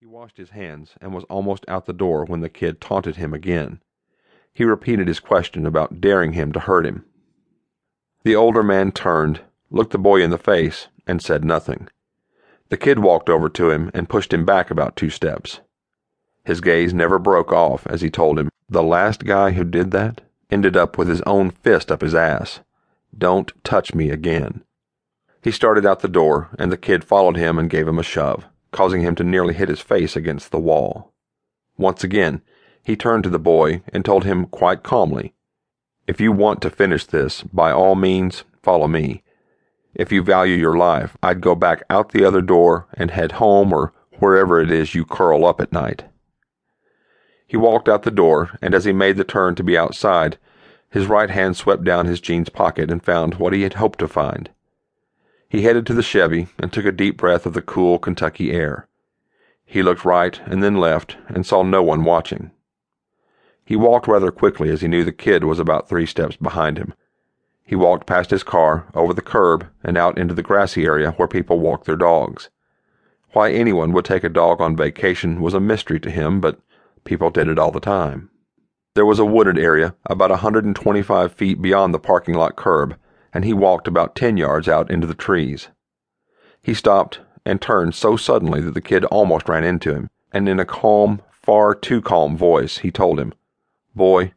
He washed his hands and was almost out the door when the kid taunted him again. He repeated his question about daring him to hurt him. The older man turned, looked the boy in the face, and said nothing. The kid walked over to him and pushed him back about two steps. His gaze never broke off as he told him, The last guy who did that ended up with his own fist up his ass. Don't touch me again. He started out the door, and the kid followed him and gave him a shove causing him to nearly hit his face against the wall. Once again, he turned to the boy and told him quite calmly, If you want to finish this, by all means, follow me. If you value your life, I'd go back out the other door and head home or wherever it is you curl up at night. He walked out the door, and as he made the turn to be outside, his right hand swept down his jeans pocket and found what he had hoped to find he headed to the Chevy and took a deep breath of the cool Kentucky air. He looked right and then left and saw no one watching. He walked rather quickly as he knew the kid was about three steps behind him. He walked past his car, over the curb, and out into the grassy area where people walk their dogs. Why anyone would take a dog on vacation was a mystery to him, but people did it all the time. There was a wooded area about a 125 feet beyond the parking lot curb and he walked about ten yards out into the trees. He stopped and turned so suddenly that the kid almost ran into him, and in a calm, far too calm voice, he told him, Boy,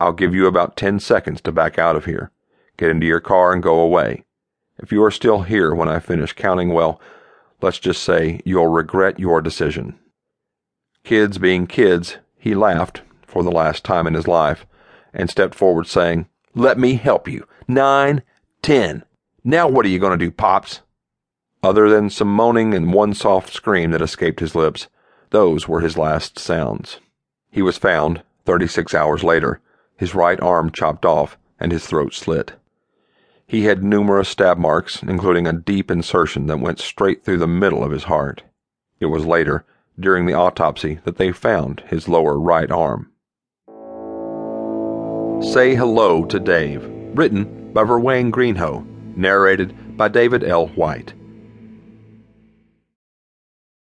I'll give you about ten seconds to back out of here. Get into your car and go away. If you are still here when I finish counting, well, let's just say you'll regret your decision. Kids being kids, he laughed, for the last time in his life, and stepped forward, saying, Let me help you. Nine, Ten. Now what are you going to do, Pops? Other than some moaning and one soft scream that escaped his lips, those were his last sounds. He was found, 36 hours later, his right arm chopped off and his throat slit. He had numerous stab marks, including a deep insertion that went straight through the middle of his heart. It was later, during the autopsy, that they found his lower right arm. Say Hello to Dave, written by Verwayne Greenhoe, narrated by David L. White.